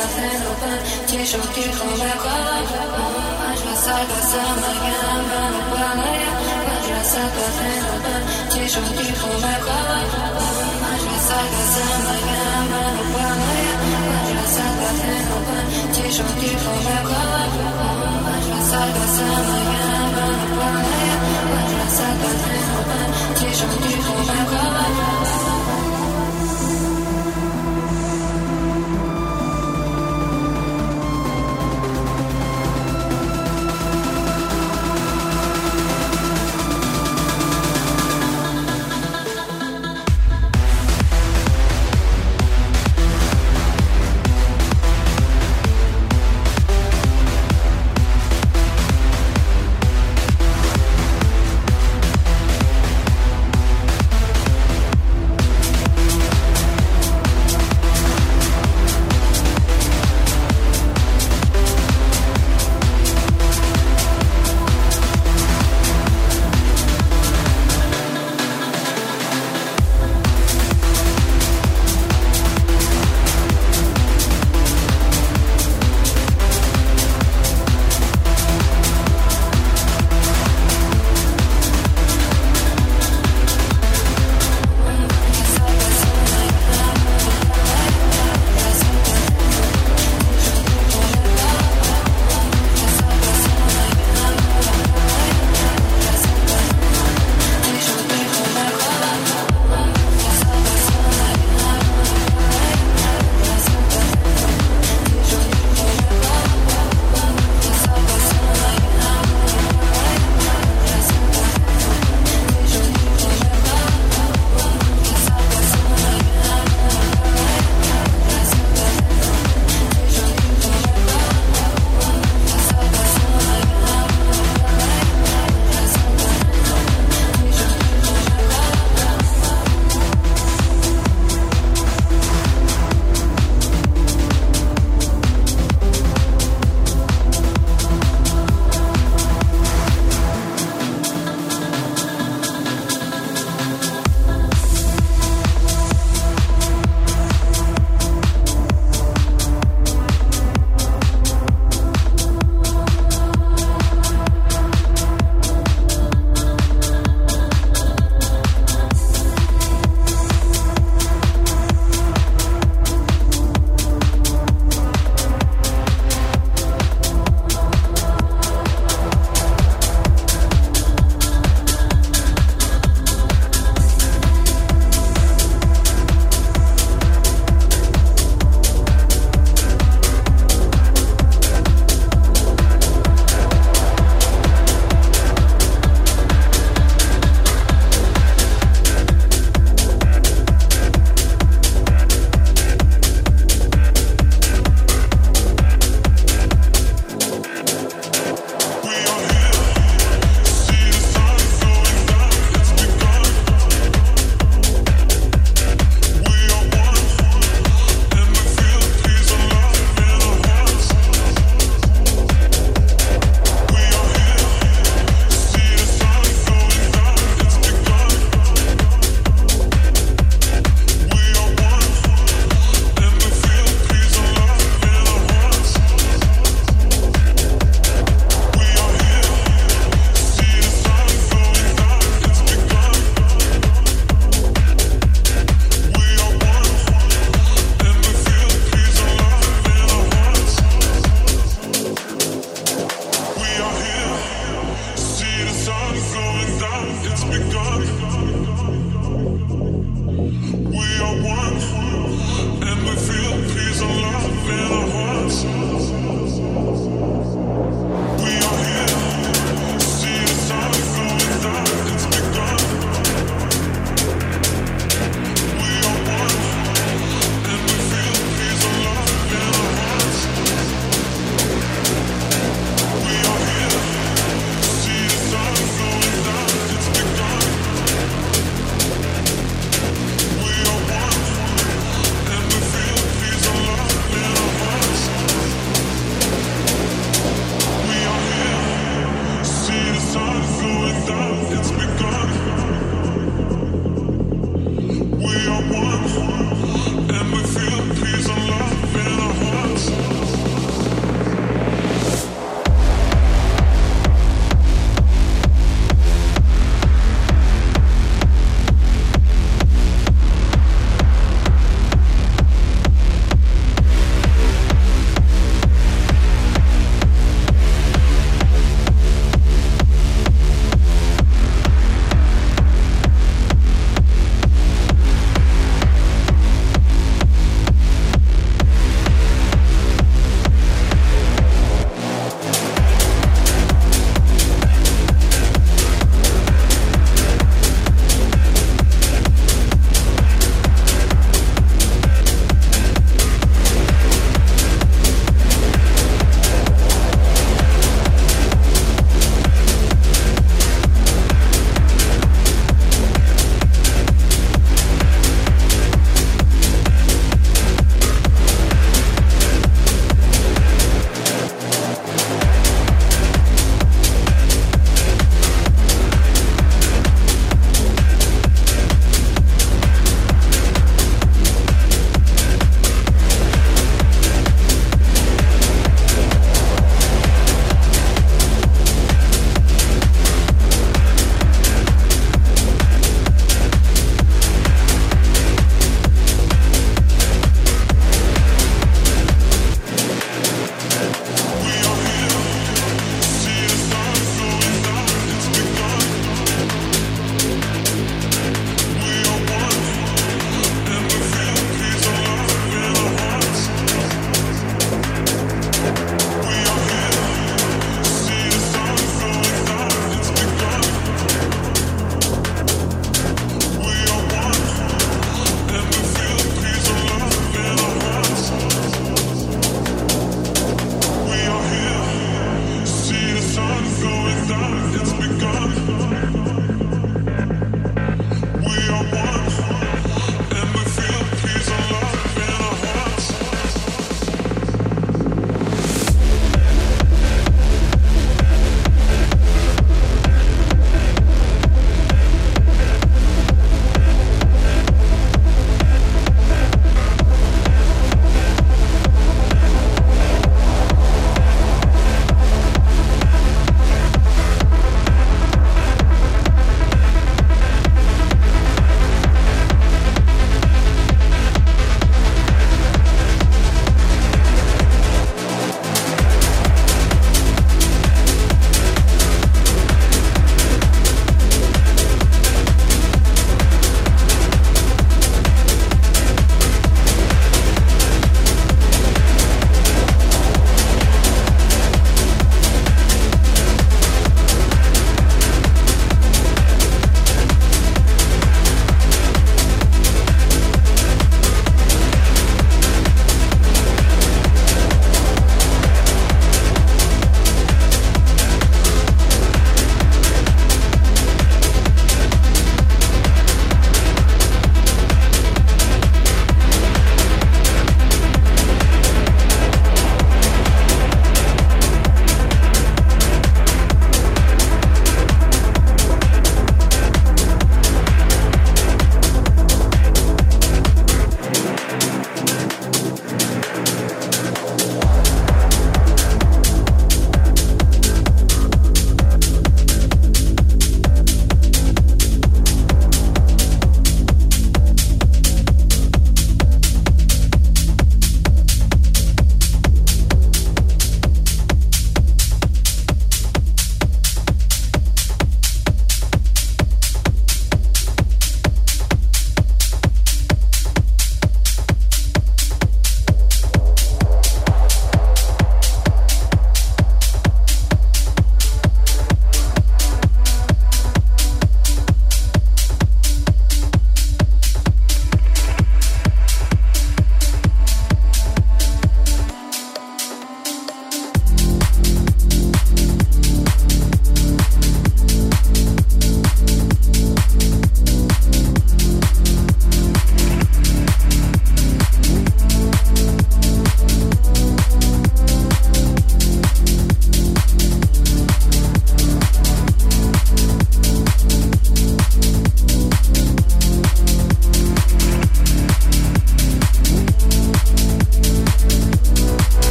Europa, cieszą tylko mleko Ważna saka sama gamba upalania Ważna saka Europa, cieszą tylko mleko Ważna saka sama gamba upalania Ważna saka Europa, cieszą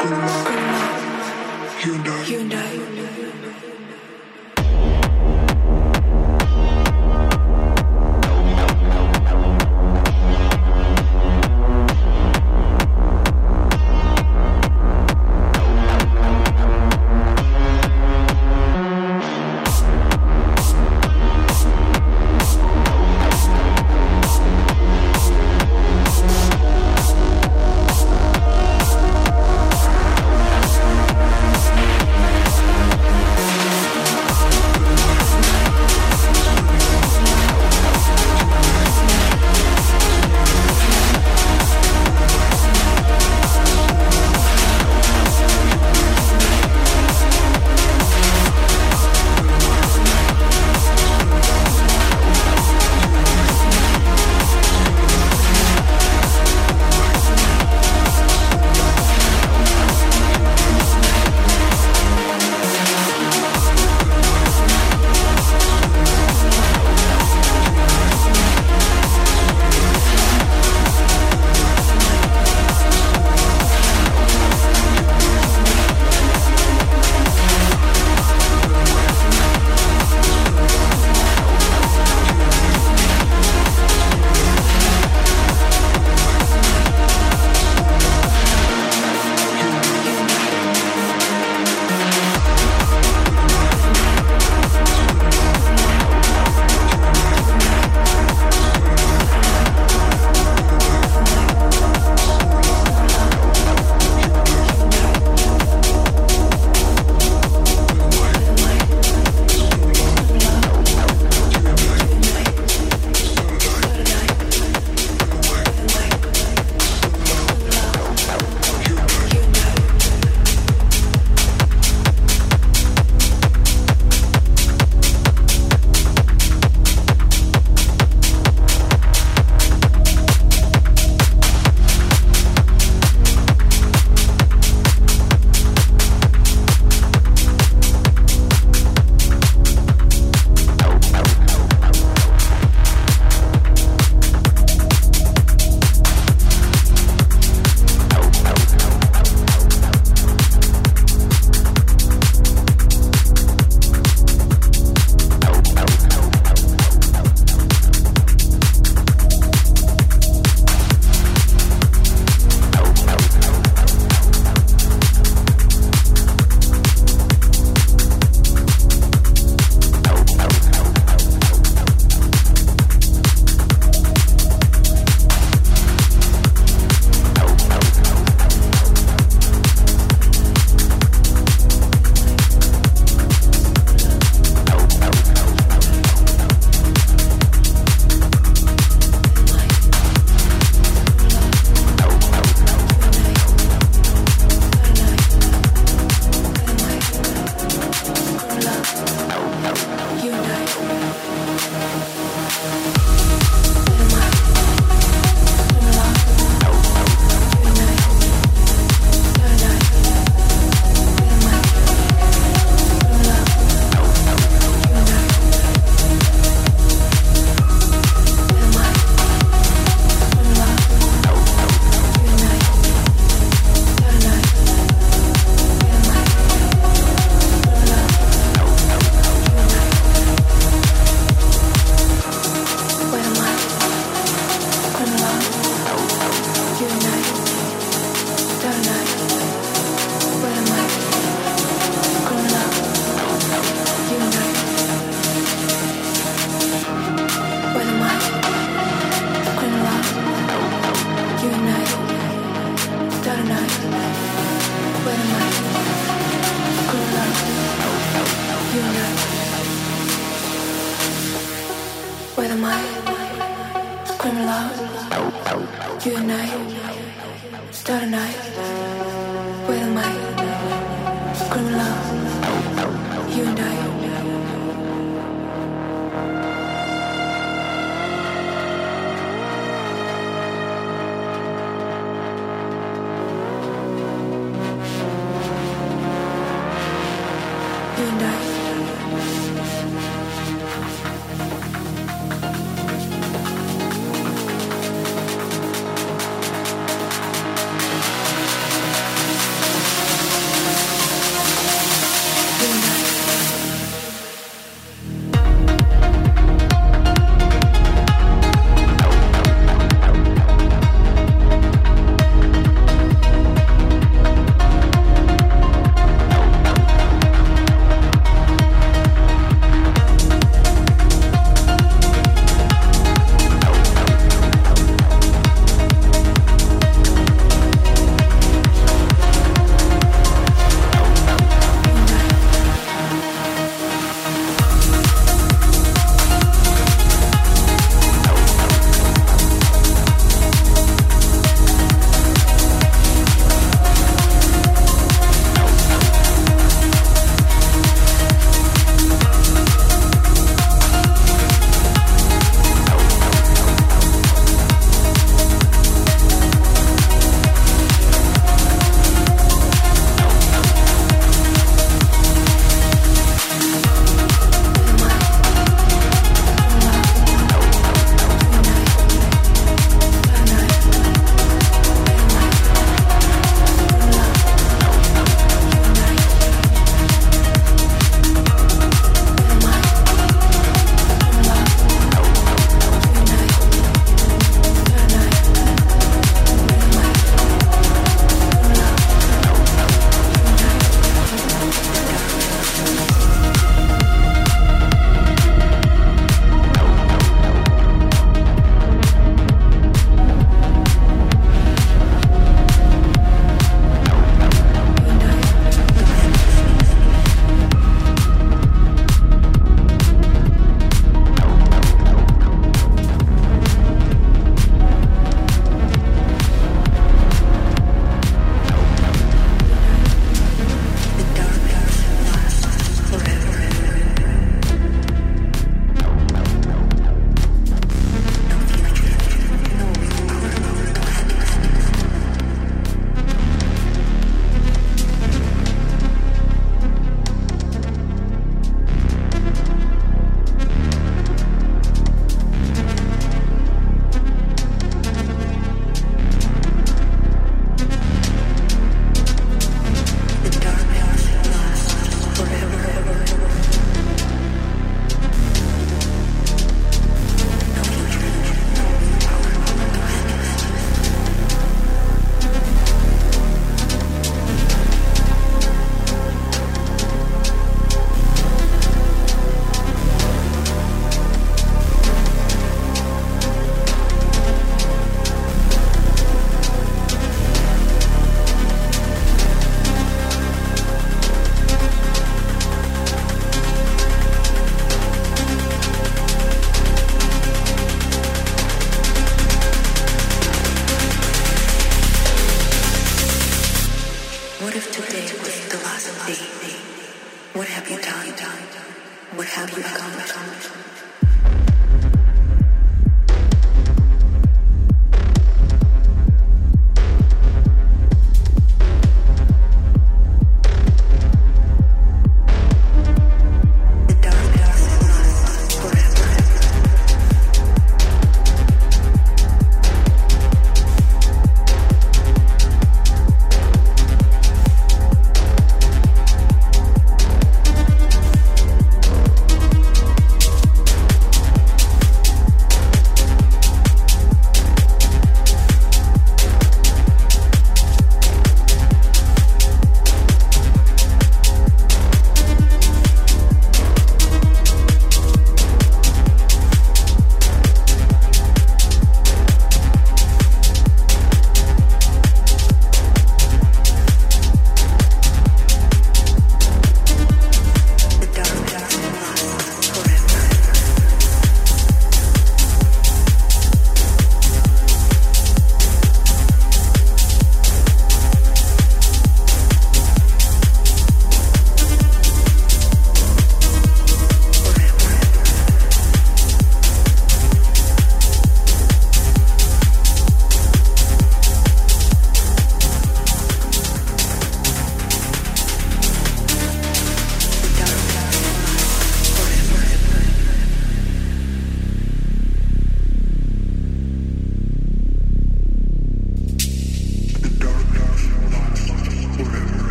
Hyundai. Hyundai. Hyundai.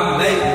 I'm late.